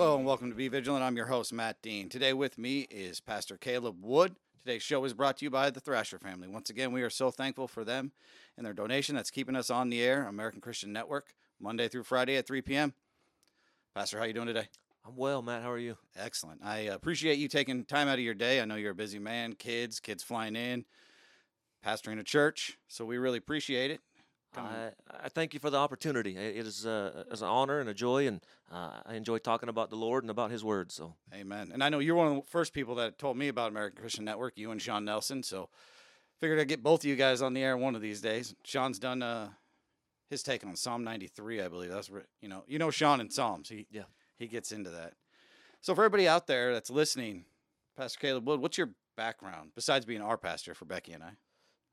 Hello and welcome to Be Vigilant. I'm your host, Matt Dean. Today with me is Pastor Caleb Wood. Today's show is brought to you by the Thrasher family. Once again, we are so thankful for them and their donation that's keeping us on the air, American Christian Network, Monday through Friday at 3 p.m. Pastor, how you doing today? I'm well, Matt. How are you? Excellent. I appreciate you taking time out of your day. I know you're a busy man, kids, kids flying in, pastoring a church, so we really appreciate it. I, I thank you for the opportunity. It is uh, it's an honor and a joy, and uh, I enjoy talking about the Lord and about His Word. So, Amen. And I know you're one of the first people that told me about American Christian Network, you and Sean Nelson. So, figured I'd get both of you guys on the air one of these days. Sean's done uh, his take on Psalm 93, I believe. That's re- you know, you know Sean in Psalms. He Yeah. he gets into that. So, for everybody out there that's listening, Pastor Caleb Wood, what's your background besides being our pastor for Becky and I?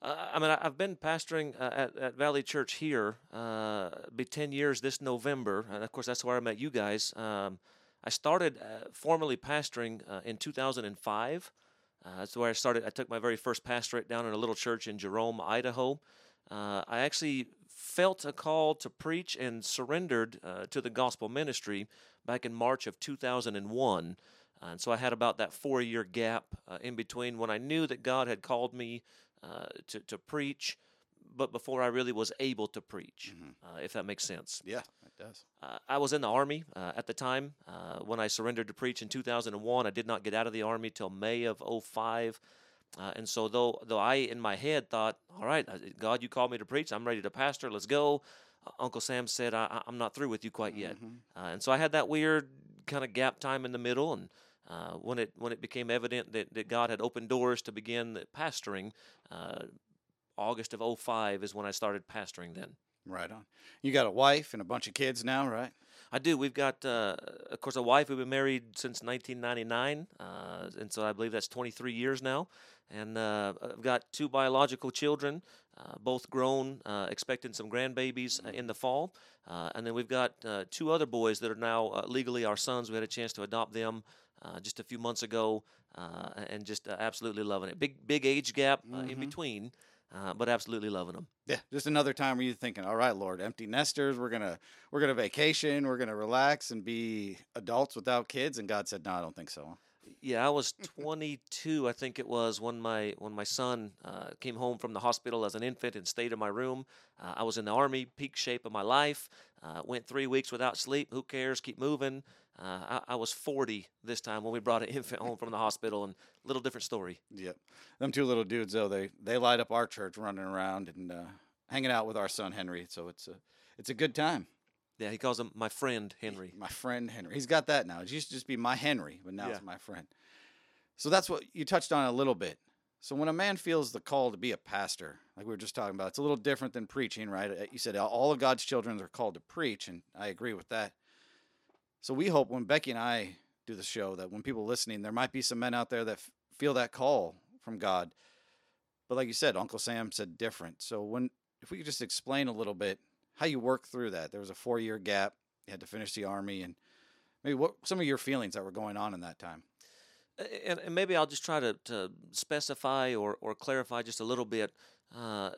Uh, I mean, I- I've been pastoring uh, at, at Valley Church here. Uh, be ten years this November, and of course, that's where I met you guys. Um, I started uh, formally pastoring uh, in 2005. Uh, that's where I started. I took my very first pastorate down in a little church in Jerome, Idaho. I actually felt a call to preach and surrendered to the gospel ministry back in March of 2001. And so I had about that four year gap in between when I knew that God had called me uh, to, to preach, but before I really was able to preach, uh, if that makes sense. Yeah, it does. Uh, I was in the Army uh, at the time. Uh, when I surrendered to preach in 2001, I did not get out of the Army till May of 05. Uh, and so, though, though I, in my head, thought, all right, God, you called me to preach. I'm ready to pastor. Let's go. Uncle Sam said, I, I'm not through with you quite yet. Uh, and so I had that weird kind of gap time in the middle. And uh, when it when it became evident that, that God had opened doors to begin the pastoring, uh, August of 05 is when I started pastoring then. Right on. You got a wife and a bunch of kids now, right? I do. We've got, uh, of course, a wife. We've been married since 1999, uh, and so I believe that's 23 years now. And uh, I've got two biological children, uh, both grown, uh, expecting some grandbabies uh, in the fall. Uh, and then we've got uh, two other boys that are now uh, legally our sons. We had a chance to adopt them uh, just a few months ago, uh, and just uh, absolutely loving it. Big, big age gap uh, in between, uh, but absolutely loving them. Yeah, just another time where you're thinking, all right, Lord, empty nesters, we're gonna we're gonna vacation, we're gonna relax and be adults without kids. And God said, no, I don't think so. Yeah, I was 22, I think it was, when my when my son uh, came home from the hospital as an infant and stayed in my room. Uh, I was in the army, peak shape of my life. Uh, went three weeks without sleep. Who cares? Keep moving. Uh, I, I was 40 this time when we brought an infant home from the hospital, and a little different story. Yep. Them two little dudes though, they they light up our church running around and uh, hanging out with our son Henry. So it's a it's a good time. Yeah, he calls him my friend Henry. My friend Henry. He's got that now. It used to just be my Henry, but now Yeah. it's my friend. So that's what you touched on a little bit. So when a man feels the call to be a pastor, like we were just talking about, it's a little different than preaching, right? Uh, You said all of God's children are called to preach, and I agree with that. So we hope when Becky and I do the show that when people listening, there might be some men out there that f- feel that call from God. But like you said, Uncle Sam said different. So when if we could just explain a little bit how you work through that. There was a four year gap. You had to finish the army, and maybe what some of your feelings that were going on in that time. And, and maybe I'll just try to, to specify or, or clarify just a little bit. Uh,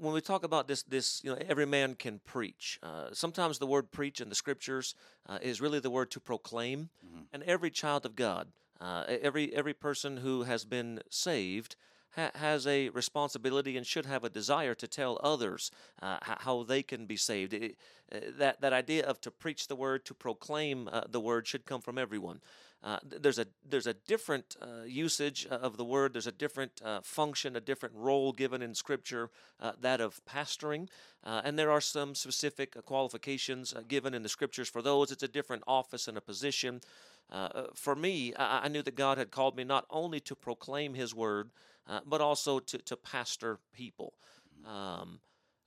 when we talk about this, this you know, every man can preach. Uh, sometimes the word "preach" in the scriptures uh, is really the word to proclaim. And every child of God, uh, every every person who has been saved. Ha- has a responsibility and should have a desire to tell others uh, how they can be saved. It- uh, that that idea of to preach the word, to proclaim the word, should come from everyone. Uh, there's a there's a different uh, usage uh, of the word. There's a different uh, function, a different role given in Scripture, uh, that of pastoring, and there are some specific qualifications given in the Scriptures for those. It's a different office and a position. For me, I, I knew that God had called me not only to proclaim His word, but also to to pastor people. Um,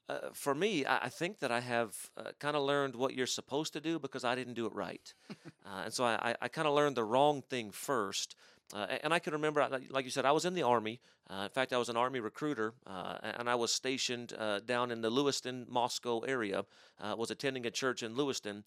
uh, for me, I, I think that I have uh, kind of learned what you're supposed to do because I didn't do it right. uh, and so I, I, I kind of learned the wrong thing first. Uh, and I can remember, uh, like- like you said, I was in the Army. Uh, in fact, I was an Army recruiter, uh, and I was stationed uh, down in the Lewiston, Moscow area, uh, was attending a church in Lewiston.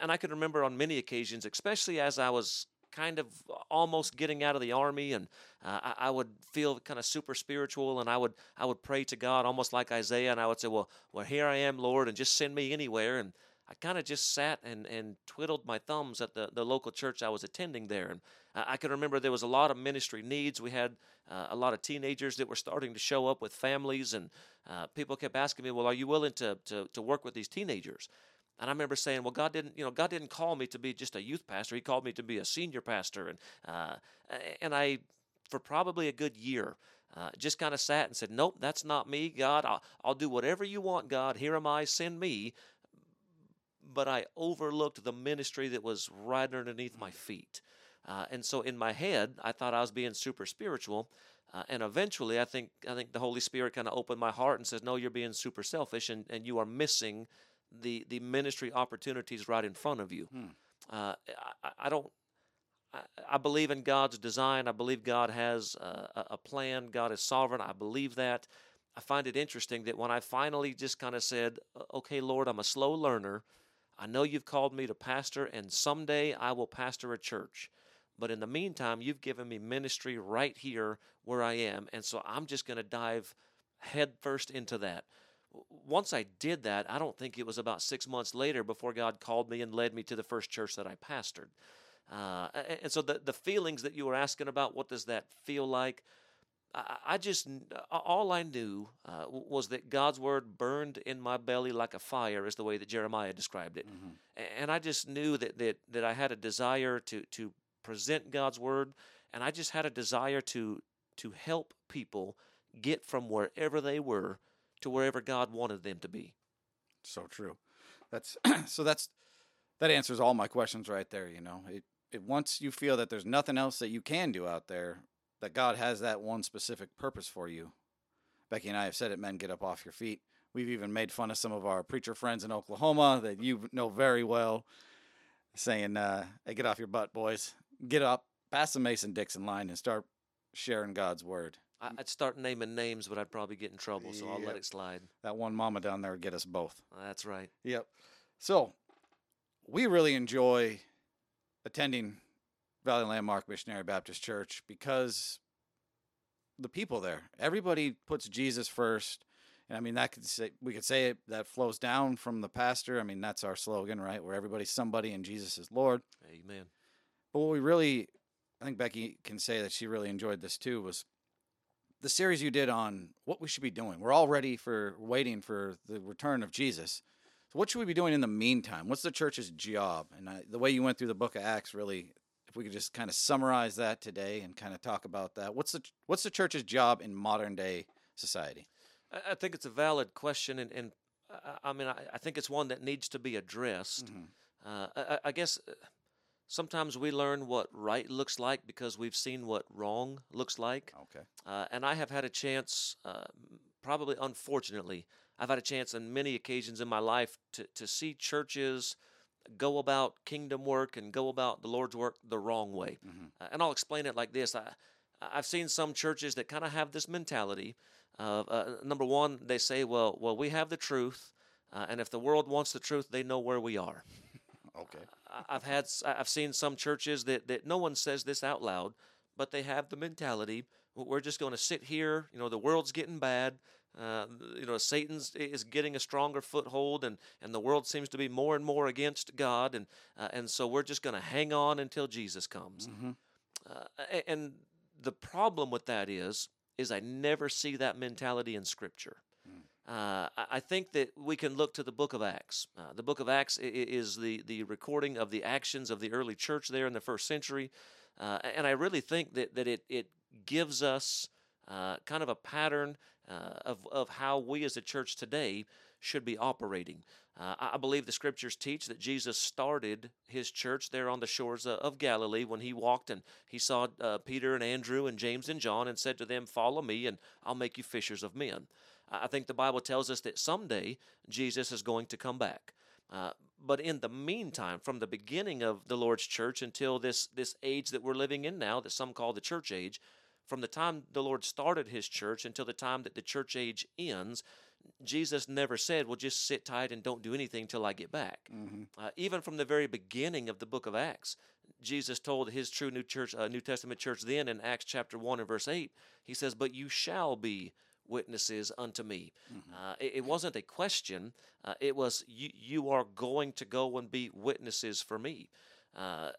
And I can remember on many occasions, especially as I was kind of almost getting out of the army and uh, I, I would feel kind of super spiritual and I would I would pray to God almost like Isaiah and I would say well well here I am Lord and just send me anywhere and I kind of just sat and, and twiddled my thumbs at the, the local church I was attending there. And I, I can remember there was a lot of ministry needs. We had uh, a lot of teenagers that were starting to show up with families, and uh, people kept asking me, "Well, are you willing to, to to work with these teenagers?" And I remember saying, "Well, God didn't, you know, God didn't call me to be just a youth pastor. He called me to be a senior pastor." And uh, and I, for probably a good year, uh, just kind of sat and said, "Nope, that's not me, God. I'll, I'll do whatever you want, God. Here am I. Send me." But I overlooked the ministry that was right underneath my feet. Uh, and so in my head, I thought I was being super spiritual. Uh, and eventually, I think I think the Holy Spirit kind of opened my heart and says, "No, you're being super selfish, and, and you are missing the the ministry opportunities right in front of you." Hmm. Uh, I, I don't. I, I believe in God's design. I believe God has a, a plan. God is sovereign. I believe that. I find it interesting that when I finally just kind of said, "Okay, Lord, I'm a slow learner. I know you've called me to pastor, and someday I will pastor a church." But in the meantime, you've given me ministry right here where I am. And so I'm just going to dive headfirst into that. Once I did that, I don't think it was about six months later before God called me and led me to the first church that I pastored. Uh, and so the, the feelings that you were asking about, what does that feel like? I, I just, all I knew uh, was that God's word burned in my belly like a fire, is the way that Jeremiah described it. Mm-hmm. And I just knew that, that, that I had a desire to, to present God's word, and I just had a desire to to help people get from wherever they were to wherever God wanted them to be. So true. That's so that's that answers all my questions right there, you know. It, it once you feel that there's nothing else that you can do out there, that God has that one specific purpose for you. Becky and I have said it, men get up off your feet. We've even made fun of some of our preacher friends in Oklahoma that you know very well, saying, uh, hey, get off your butt, boys get up, pass the Mason Dixon line, and start sharing God's word. Mm. I'd start naming names, but I'd probably get in trouble, so I'll let it slide. That one mama down there would get us both. Uh, that's right. Yep. So we really enjoy attending Valley Landmark Missionary Baptist Church because the people there, everybody puts Jesus first. And I mean, that could say, we could say it, that flows down from the pastor. I mean, that's our slogan, right? Where everybody's somebody and Jesus is Lord. Amen. But what we really, I think Becky can say that she really enjoyed this too, was the series you did on what we should be doing. We're all ready for waiting for the return of Jesus. So, what should we be doing in the meantime? What's the church's job? And I, the way you went through the book of Acts, really, if we could just kind of summarize that today and kind of talk about that. What's the what's the church's job in modern day society? I, think it's a valid question, and, and I, I mean, I, I, think it's one that needs to be addressed. Mm-hmm. Uh, I, guess uh, Sometimes we learn what right looks like because we've seen what wrong looks like. Okay. Uh, and I have had a chance, uh, probably unfortunately, I've had a chance on many occasions in my life to, to see churches go about kingdom work and go about the Lord's work the wrong way. Mm-hmm. Uh, and I'll explain it like this I, I've seen some churches that kind of have this mentality. Of, uh, number one, they say, well, well, we have the truth, uh, and if the world wants the truth, they know where we are. Okay. I've had I've seen some churches that that no one says this out loud, but they have the mentality we're just going to sit here. You know, the world's getting bad. Uh, you know, Satan's is getting a stronger foothold, and, and the world seems to be more and more against God, and uh, and so we're just going to hang on until Jesus comes. Mm-hmm. Uh, and the problem with that is, is I never see that mentality in Scripture. Uh, I think that we can look to the book of Acts. Uh, the book of Acts is the, the recording of the actions of the early church there in the first century. Uh, and I really think that, that it, it gives us uh, kind of a pattern uh, of, of how we as a church today should be operating. Uh, I believe the scriptures teach that Jesus started his church there on the shores of Galilee when he walked and he saw Peter and Andrew and James and John and said to them, Follow me, and I'll make you fishers of men. I think the Bible tells us that someday Jesus is going to come back. Uh, but in the meantime, from the beginning of the Lord's church until this, this age that we're living in now, that some call the church age, from the time the Lord started his church until the time that the church age ends, Jesus never said, Well, just sit tight and don't do anything till I get back. Mm-hmm. Uh, even from the very beginning of the book of Acts, Jesus told his true New Church, uh, New Testament church then in Acts chapter 1 and verse 8, he says, But you shall be witnesses unto me. Uh, it, it wasn't a question. Uh, it was you, you are going to go and be witnesses for me. Uh,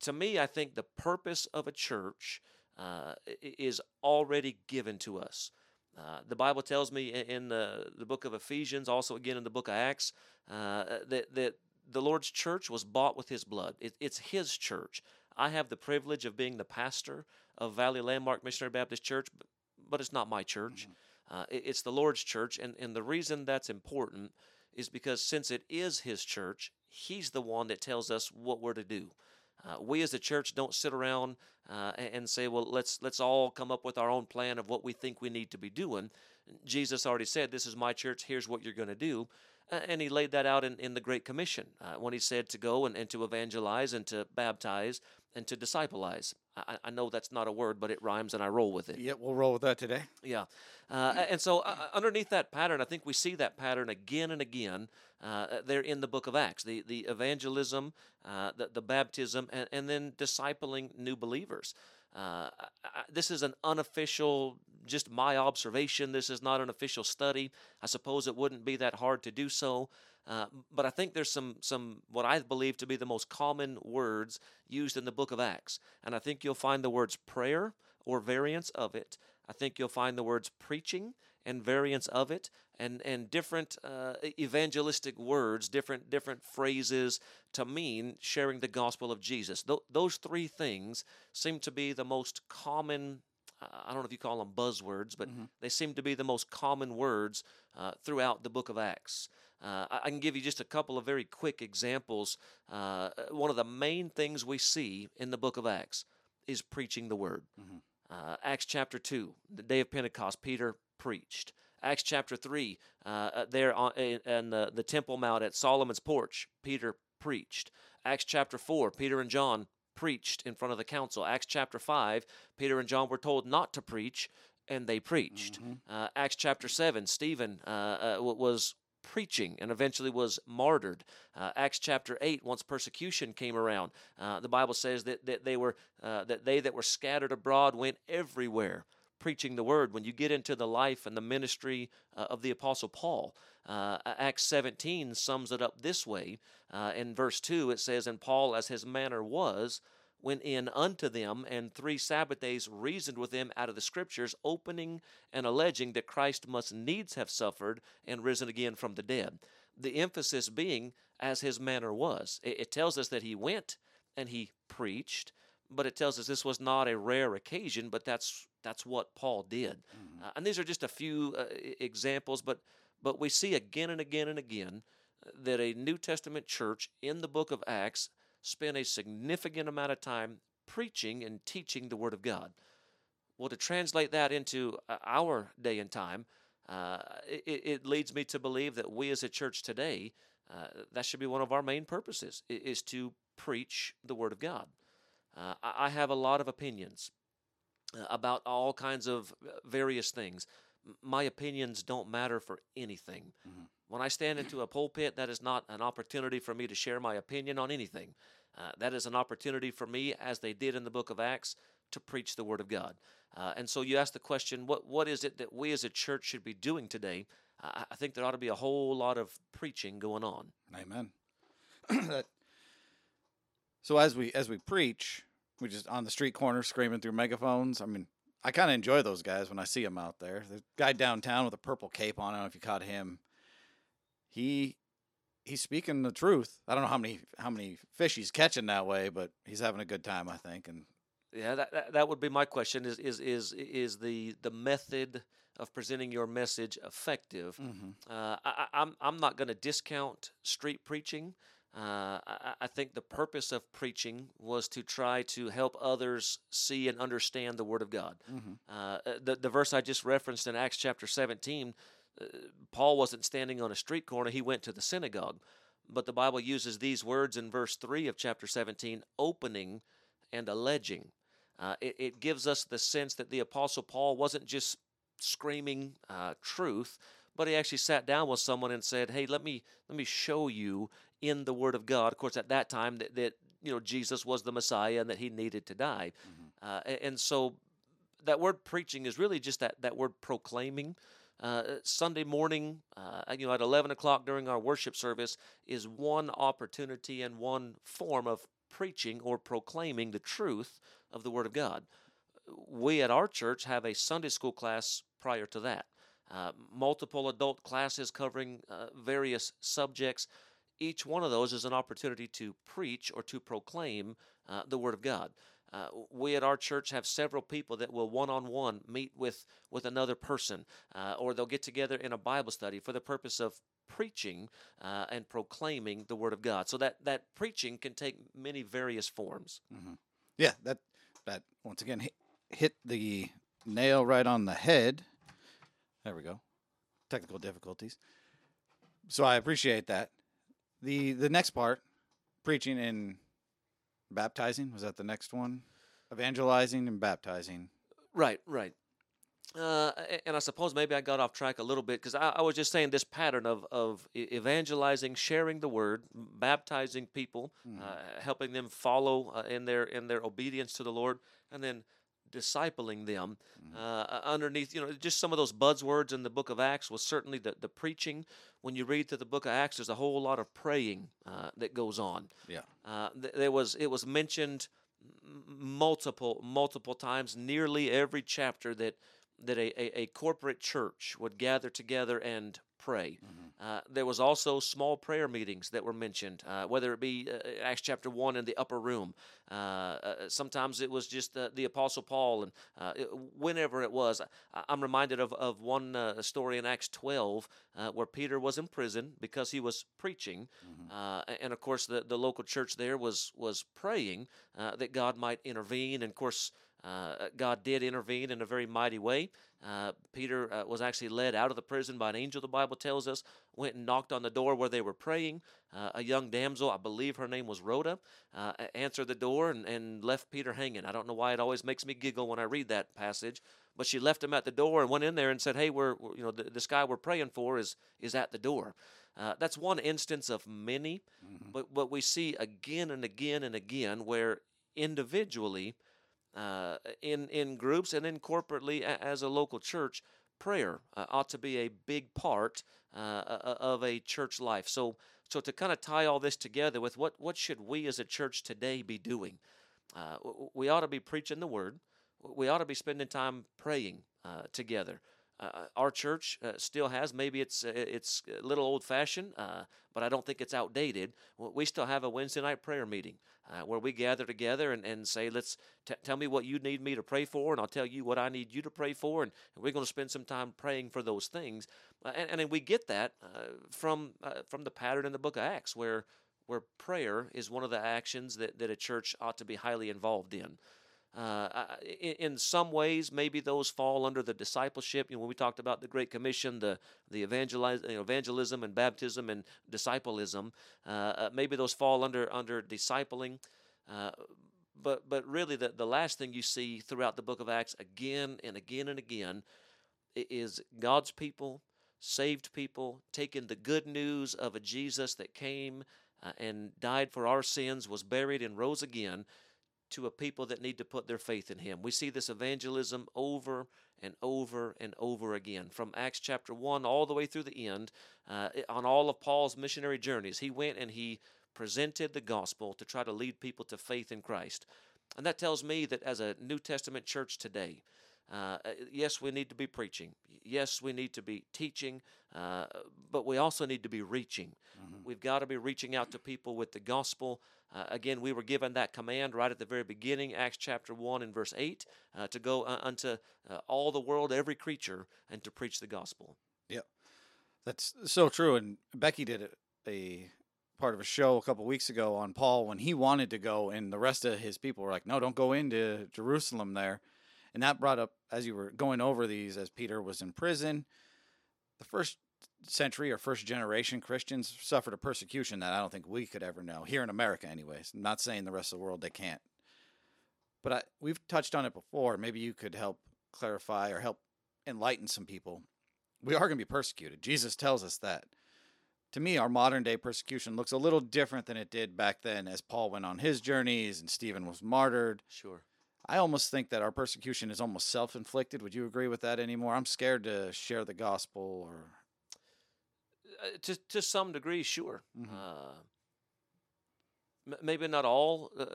to me, I think the purpose of a church uh, is already given to us. Uh, the Bible tells me in the, the book of Ephesians, also again in the book of Acts, uh, that, that the Lord's church was bought with his blood. It, it's his church. I have the privilege of being the pastor of Valley Landmark Missionary Baptist Church, but, it's not my church. Uh, it- it's the Lord's church. And, and the reason that's important is because since it is his church, he's the one that tells us what we're to do. Uh, we as a church don't sit around uh, and say, "Well, let's let's all come up with our own plan of what we think we need to be doing." Jesus already said, "This is my church. Here's what you're going to do," uh, and he laid that out in, in the Great Commission uh, when he said to go and, and to evangelize and to baptize and to discipleize. I, I- know that's not a word, but it rhymes, and I roll with it. Yeah, we'll roll with that today. Yeah. Uh, and so uh, underneath that pattern, I think we see that pattern again and again uh, there in the book of Acts the, the evangelism, uh, the, the baptism, and, and then discipling new believers. Uh, I, I, this is an unofficial, just my observation. This is not an official study. I suppose it wouldn't be that hard to do so. Uh, but I think there's some, some what I believe to be the most common words used in the book of Acts. And I think you'll find the words prayer or variants of it. I think you'll find the words preaching and variants of it, and and different uh, evangelistic words, different different phrases to mean sharing the gospel of Jesus. Th- those three things seem to be the most common. I don't know if you call them buzzwords, but they seem to be the most common words uh, throughout the book of Acts. Uh, I can give you just a couple of very quick examples. Uh, one of the main things we see in the book of Acts is preaching the word. Uh, Acts chapter 2, the day of Pentecost, Peter preached. Acts chapter 3, uh, uh, there on, in, the, the Temple Mount at Solomon's porch, Peter preached. Acts chapter 4, Peter and John preached in front of the council. Acts chapter 5, Peter and John were told not to preach, and they preached. Uh, Acts chapter 7, Stephen uh, uh, was preaching and eventually was martyred. Uh, Acts chapter 8, once persecution came around, uh, the Bible says that, that they were uh, that they that were scattered abroad went everywhere preaching the word. When you get into the life and the ministry uh, of the apostle Paul, uh, Acts 17 sums it up this way. Uh, in verse 2, it says, And Paul, as his manner was, went in unto them, and three Sabbath days reasoned with them out of the Scriptures, opening and alleging that Christ must needs have suffered and risen again from the dead. The emphasis being as his manner was. It, it tells us that he went and he preached, but it tells us this was not a rare occasion, but that's that's what Paul did. Uh, and these are just a few uh, examples, but but we see again and again and again that a New Testament church in the book of Acts spent a significant amount of time preaching and teaching the Word of God. Well, to translate that into uh, our day and time, uh, it, it leads me to believe that we as a church today, uh, that should be one of our main purposes, is to preach the Word of God. Uh, I have a lot of opinions uh, about all kinds of uh, various things. My opinions don't matter for anything. When I stand into a pulpit, that is not an opportunity for me to share my opinion on anything. Uh, that is an opportunity for me, as they did in the book of Acts, to preach the Word of God. Uh, and so you ask the question, what, what is it that we as a church should be doing today? I, I think there ought to be a whole lot of preaching going on. Amen. That- so as we as we preach, we just on the street corner screaming through megaphones. I mean, I kind of enjoy those guys when I see them out there. The guy downtown with a purple cape on. I don't know if you caught him. He he's speaking the truth. I don't know how many how many fish he's catching that way, but he's having a good time, I think. And Yeah, that, that, that would be my question. Is is is is the the method of presenting your message effective? Uh, I, I- I'm I'm not going to discount street preaching. Uh, I, I- think the purpose of preaching was to try to help others see and understand the Word of God. Uh, the the verse I just referenced in Acts chapter 17, uh, Paul wasn't standing on a street corner; he went to the synagogue. But the Bible uses these words in verse three of chapter 17, opening and alleging. Uh, it, it gives us the sense that the Apostle Paul wasn't just screaming uh, truth, but he actually sat down with someone and said, "Hey, let me let me show you in the Word of God." Of course, at that time, that, that you know Jesus was the Messiah and that He needed to die, uh, a- and so that word preaching is really just that, that word proclaiming. Uh, Sunday morning, uh, you know, at 11 o'clock during our worship service, is one opportunity and one form of preaching or proclaiming the truth of the Word of God. We at our church have a Sunday school class prior to that, uh, multiple adult classes covering uh, various subjects. Each one of those is an opportunity to preach or to proclaim uh, the Word of God. Uh, we at our church have several people that will one-on-one meet with with another person, uh, or they'll get together in a Bible study for the purpose of preaching and proclaiming the Word of God. So that that preaching can take many various forms. Mm-hmm. Yeah, that that once again hit, hit the nail right on the head. There we go. Technical difficulties. So I appreciate that. The the next part, preaching and baptizing, was that the next one? Evangelizing and baptizing. Right, right. Uh, and I suppose maybe I got off track a little bit because I, I, was just saying this pattern of, of evangelizing, sharing the word, baptizing people, mm-hmm. uh, helping them follow uh, in their in their obedience to the Lord, and then discipling them. Mm-hmm. Uh, underneath, you know, just some of those buzzwords in the Book of Acts was certainly the the preaching. When you read through the Book of Acts, there's a whole lot of praying uh, that goes on. Yeah, uh, th- there was it was mentioned multiple multiple times, nearly every chapter that that a, a, a, corporate church would gather together and pray. Mm-hmm. Uh, there was also small prayer meetings that were mentioned, uh, whether it be uh, Acts chapter one in the upper room. Uh, uh, sometimes it was just the Apostle Paul, and uh, it, whenever it was, I, am reminded of of one story in Acts 12 where Peter was in prison because he was preaching, mm-hmm. and of course the, the local church there was was praying that God might intervene, and of course. Uh, God did intervene in a very mighty way. Uh, Peter uh, was actually led out of the prison by an angel, the Bible tells us, went and knocked on the door where they were praying. Uh, a young damsel, I believe her name was Rhoda, uh, answered the door and, and left Peter hanging. I don't know why it always makes me giggle when I read that passage, but she left him at the door and went in there and said, Hey, we're, you know, the, this guy we're praying for is, is at the door. Uh, that's one instance of many, mm-hmm. but, but we see again and again and again where individually, uh, in in groups and then corporately as a local church, prayer uh, ought to be a big part uh, of a church life. So so to kind of tie all this together with what what should we as a church today be doing? Uh, we ought to be preaching the word. We ought to be spending time praying uh, together. Uh, our church uh, still has maybe it's uh, it's a little old fashioned, uh, but I don't think it's outdated. We still have a Wednesday night prayer meeting uh, where we gather together and, and say, let's t- tell me what you need me to pray for, and I'll tell you what I need you to pray for, and, and we're going to spend some time praying for those things. Uh, and, and we get that from from the pattern in the Book of Acts, where where prayer is one of the actions that, that a church ought to be highly involved in. Uh, in, in, some ways, maybe those fall under the discipleship. You know, when we talked about the Great Commission, the the evangelize, you know, evangelism and baptism and disciplism, uh, uh, maybe those fall under under discipling. Uh, but but really, the the last thing you see throughout the Book of Acts, again and again and again, is God's people, saved people, taking the good news of a Jesus that came uh, and died for our sins, was buried and rose again to a people that need to put their faith in him. We see this evangelism over and over and over again from Acts chapter 1 all the way through the end uh, on all of Paul's missionary journeys. He went and he presented the gospel to try to lead people to faith in Christ. And that tells me that as a New Testament church today, uh, uh yes, we need to be preaching. Yes, we need to be teaching, uh, but we also need to be reaching. Mm-hmm. We've got to be reaching out to people with the gospel uh, again, we were given that command right at the very beginning, Acts chapter 1 and verse 8, uh, to go uh, unto uh, all the world, every creature, and to preach the gospel. Yep. That's so true. And Becky did a part of a show a couple weeks ago on Paul when he wanted to go, and the rest of his people were like, no, don't go into Jerusalem there. And that brought up, as you were going over these, as Peter was in prison, the first century or first generation Christians suffered a persecution that I don't think we could ever know here in America, anyways. I'm not saying the rest of the world they can't, but I, we've touched on it before. Maybe you could help clarify or help enlighten some people. We are going to be persecuted. Jesus tells us that. To me, our modern day persecution looks a little different than it did back then as Paul went on his journeys and Stephen was martyred. Sure. I almost think that our persecution is almost self inflicted. Would you agree with that anymore? I'm scared to share the gospel or. Uh, to to some degree, sure. Mhm. Uh, m- maybe not all uh,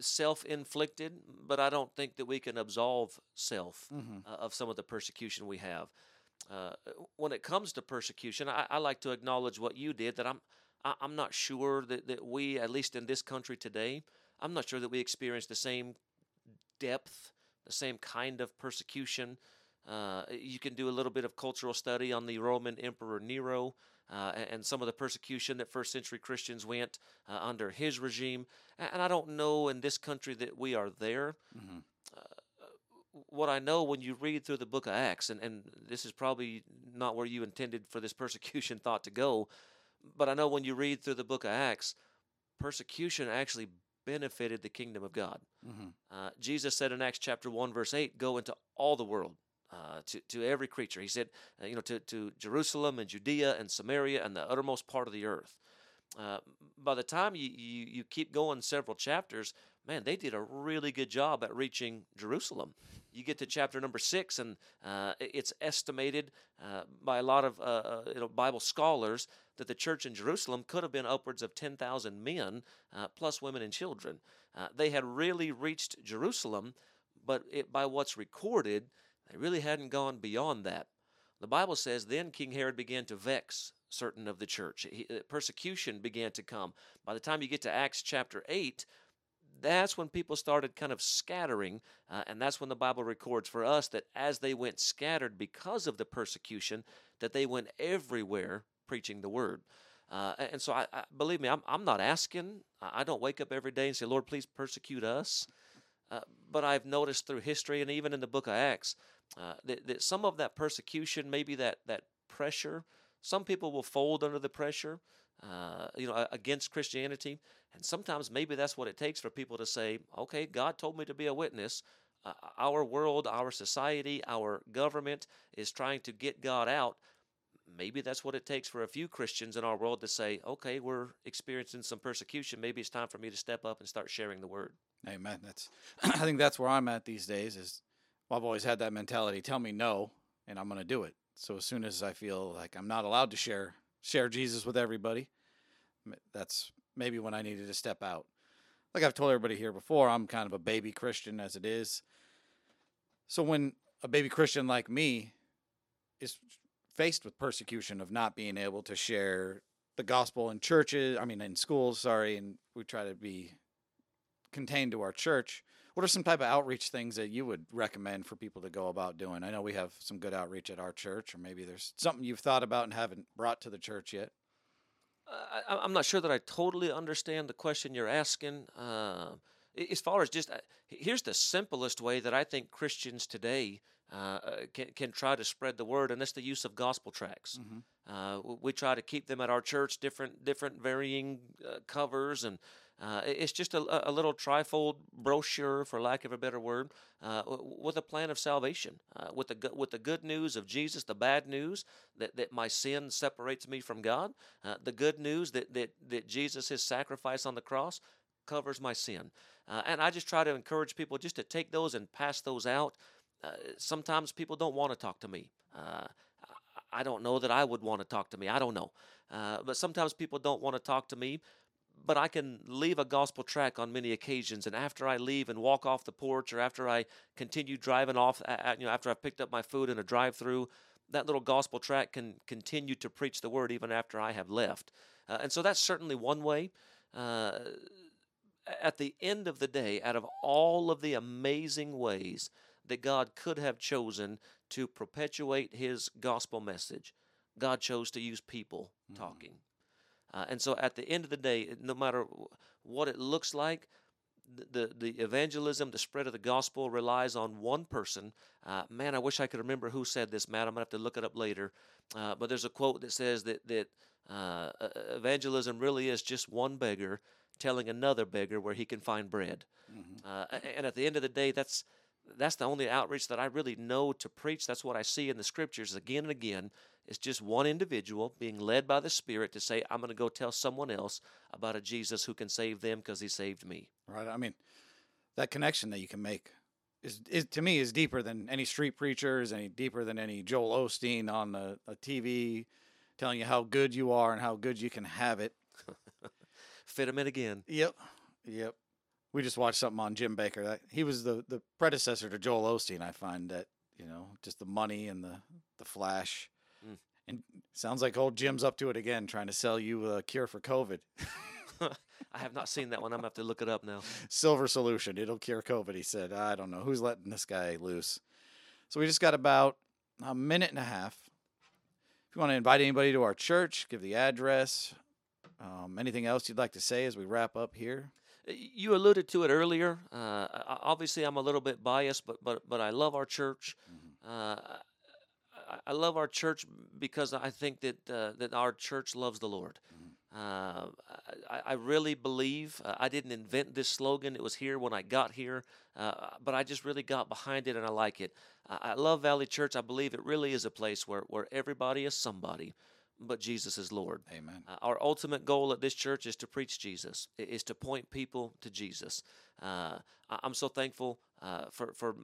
self-inflicted, but I don't think that we can absolve self Mhm. uh, of some of the persecution we have. Uh, when it comes to persecution, I, I like to acknowledge what you did. That I'm I, I'm not sure that, that we, at least in this country today, I'm not sure that we experience the same depth, the same kind of persecution. Uh, you can do a little bit of cultural study on the Roman Emperor Nero uh, and some of the persecution that first century Christians went uh, under his regime. And I don't know in this country that we are there. Mhm. What I know when you read through the book of Acts, and, and this is probably not where you intended for this persecution thought to go, but I know when you read through the book of Acts, persecution actually benefited the kingdom of God. Mhm. Uh, Jesus said in Acts chapter 1, verse 8, go into all the world, uh, to, to every creature. He said, uh, you know, to, to Jerusalem and Judea and Samaria and the uttermost part of the earth. Uh, by the time you, you, you keep going several chapters, man, they did a really good job at reaching Jerusalem. You get to chapter number six, and uh, it's estimated uh, by a lot of uh, uh, you know Bible scholars that the church in Jerusalem could have been upwards of 10,000 men, uh, plus women and children. Uh, they had really reached Jerusalem, but it, by what's recorded, they really hadn't gone beyond that. The Bible says then King Herod began to vex certain of the church. He, uh, persecution began to come. By the time you get to Acts chapter 8, that's when people started kind of scattering, uh, and that's when the Bible records for us that as they went scattered because of the persecution, that they went everywhere preaching the word. Uh, and so, I, I believe me, I'm, I'm not asking. I don't wake up every day and say, "Lord, please persecute us." Uh, but I've noticed through history and even in the book of Acts uh, that, that some of that persecution, maybe that that pressure, some people will fold under the pressure, uh, you know, against Christianity, and sometimes maybe that's what it takes for people to say, "Okay, God told me to be a witness." Uh, our world, our society, our government is trying to get God out. Maybe that's what it takes for a few Christians in our world to say, "Okay, we're experiencing some persecution. Maybe it's time for me to step up and start sharing the word." Amen. That's. I think that's where I'm at these days. Is well, I've always had that mentality. Tell me no, and I'm going to do it. So as soon as I feel like I'm not allowed to share share Jesus with everybody, that's maybe when I needed to step out. Like I've told everybody here before, I'm kind of a baby Christian as it is. So when a baby Christian like me is faced with persecution of not being able to share the gospel in churches, I mean in schools, sorry, and we try to be contained to our church. What are some type of outreach things that you would recommend for people to go about doing? I know we have some good outreach at our church, or maybe there's something you've thought about and haven't brought to the church yet. I, I- I'm not sure that I totally understand the question you're asking. Uh, as far as just uh, here's the simplest way that I think Christians today uh, uh, can can try to spread the word, and that's the use of gospel tracts. Mhm. Uh, we try to keep them at our church, different different varying uh, covers, and uh, it's just a, a- little trifold brochure, for lack of a better word, uh, with a plan of salvation, uh, with the with the good news of Jesus, the bad news that, that my sin separates me from God, uh, the good news that, that that Jesus, His sacrifice on the cross, covers my sin, uh, and I just try to encourage people just to take those and pass those out. Uh, sometimes people don't want to talk to me. Uh, I- don't know that I would want to talk to me. I don't know. Uh, but sometimes people don't want to talk to me. But I can leave a gospel track on many occasions, and after I leave and walk off the porch, or after I continue driving off, you know, after I've picked up my food in a drive-through, that little gospel track can continue to preach the word even after I have left. Uh, and so that's certainly one way. Uh, at the end of the day, out of all of the amazing ways that God could have chosen to perpetuate his gospel message, God chose to use people Mhm. talking. Uh, and so at the end of the day, no matter what it looks like, the, the evangelism, the spread of the gospel relies on one person. Uh, man, I wish I could remember who said this, Matt. I'm going to have to look it up later. Uh, but there's a quote that says that, that uh, evangelism really is just one beggar telling another beggar where he can find bread. Mhm. Uh, and at the end of the day, that's that's the only outreach that I really know to preach. That's what I see in the scriptures again and again. It's just one individual being led by the Spirit to say, "I'm going to go tell someone else about a Jesus who can save them because He saved me." Right. I mean, that connection that you can make is, is to me is deeper than any street preachers, any deeper than any Joel Osteen on a, a TV telling you how good you are and how good you can have it. Fit him in again. Yep, yep. We just watched something on Jim Bakker. That he was the the predecessor to Joel Osteen. I find that you know just the money and the the flash. Mm. And sounds like old Jim's up to it again, trying to sell you a cure for COVID. I have not seen that one. I'm gonna have to look it up now. Silver solution. It'll cure COVID. He said. I don't know who's letting this guy loose. So we just got about a minute and a half. If you want to invite anybody to our church, give the address. Um, anything else you'd like to say as we wrap up here? You alluded to it earlier. Uh, obviously, I'm a little bit biased, but but but I love our church. Uh, I, I love our church because I think that uh, that our church loves the Lord. Uh, I, I really believe uh, I didn't invent this slogan. It was here when I got here, uh, but I just really got behind it and I like it. I, I love Valley Church. I believe it really is a place where, where everybody is somebody, but Jesus is Lord. Amen. Uh, our ultimate goal at this church is to preach Jesus, i- is to point people to Jesus. Uh, I- I'm so thankful uh, for for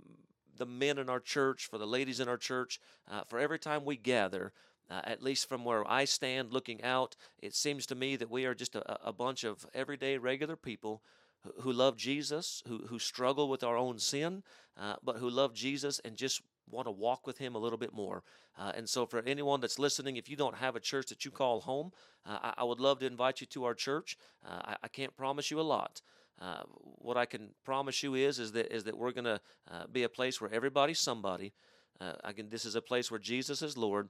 the men in our church, for the ladies in our church, uh, for every time we gather. Uh, at least from where I stand looking out, it seems to me that we are just a, a bunch of everyday, regular people who, who love Jesus, who, who struggle with our own sin, uh, but who love Jesus and just want to walk with Him a little bit more. Uh, and so, for anyone that's listening, if you don't have a church that you call home, uh, I, I would love to invite you to our church. Uh, I, I can't promise you a lot. Uh, what I can promise you is is that is that we're going to uh, be a place where everybody's somebody. Uh, again, this is a place where Jesus is Lord,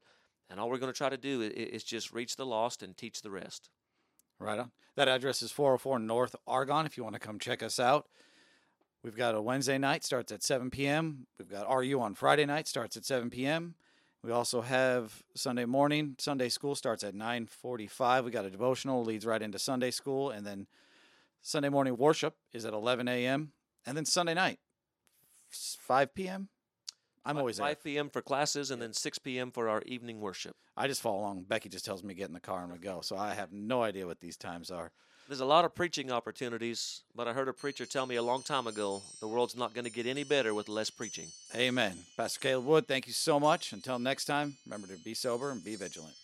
and all we're going to try to do is, is just reach the lost and teach the rest. Right on. That address is 404 North Argonne if you want to come check us out. We've got a Wednesday night, starts at 7 p.m. We've got RU on Friday night, starts at 7 p.m. We also have Sunday morning. Sunday school starts at 9:45. We got a devotional leads right into Sunday school, and then Sunday morning worship is at 11 a.m. And then Sunday night, 5 p.m. I'm always there. 5 p.m. for classes, and then 6 p.m. for our evening worship. I just follow along. Becky just tells me to get in the car and we go. So I have no idea what these times are. There's a lot of preaching opportunities, but I heard a preacher tell me a long time ago the world's not going to get any better with less preaching. Amen. Pastor Caleb Wood, thank you so much. Until next time, remember to be sober and be vigilant.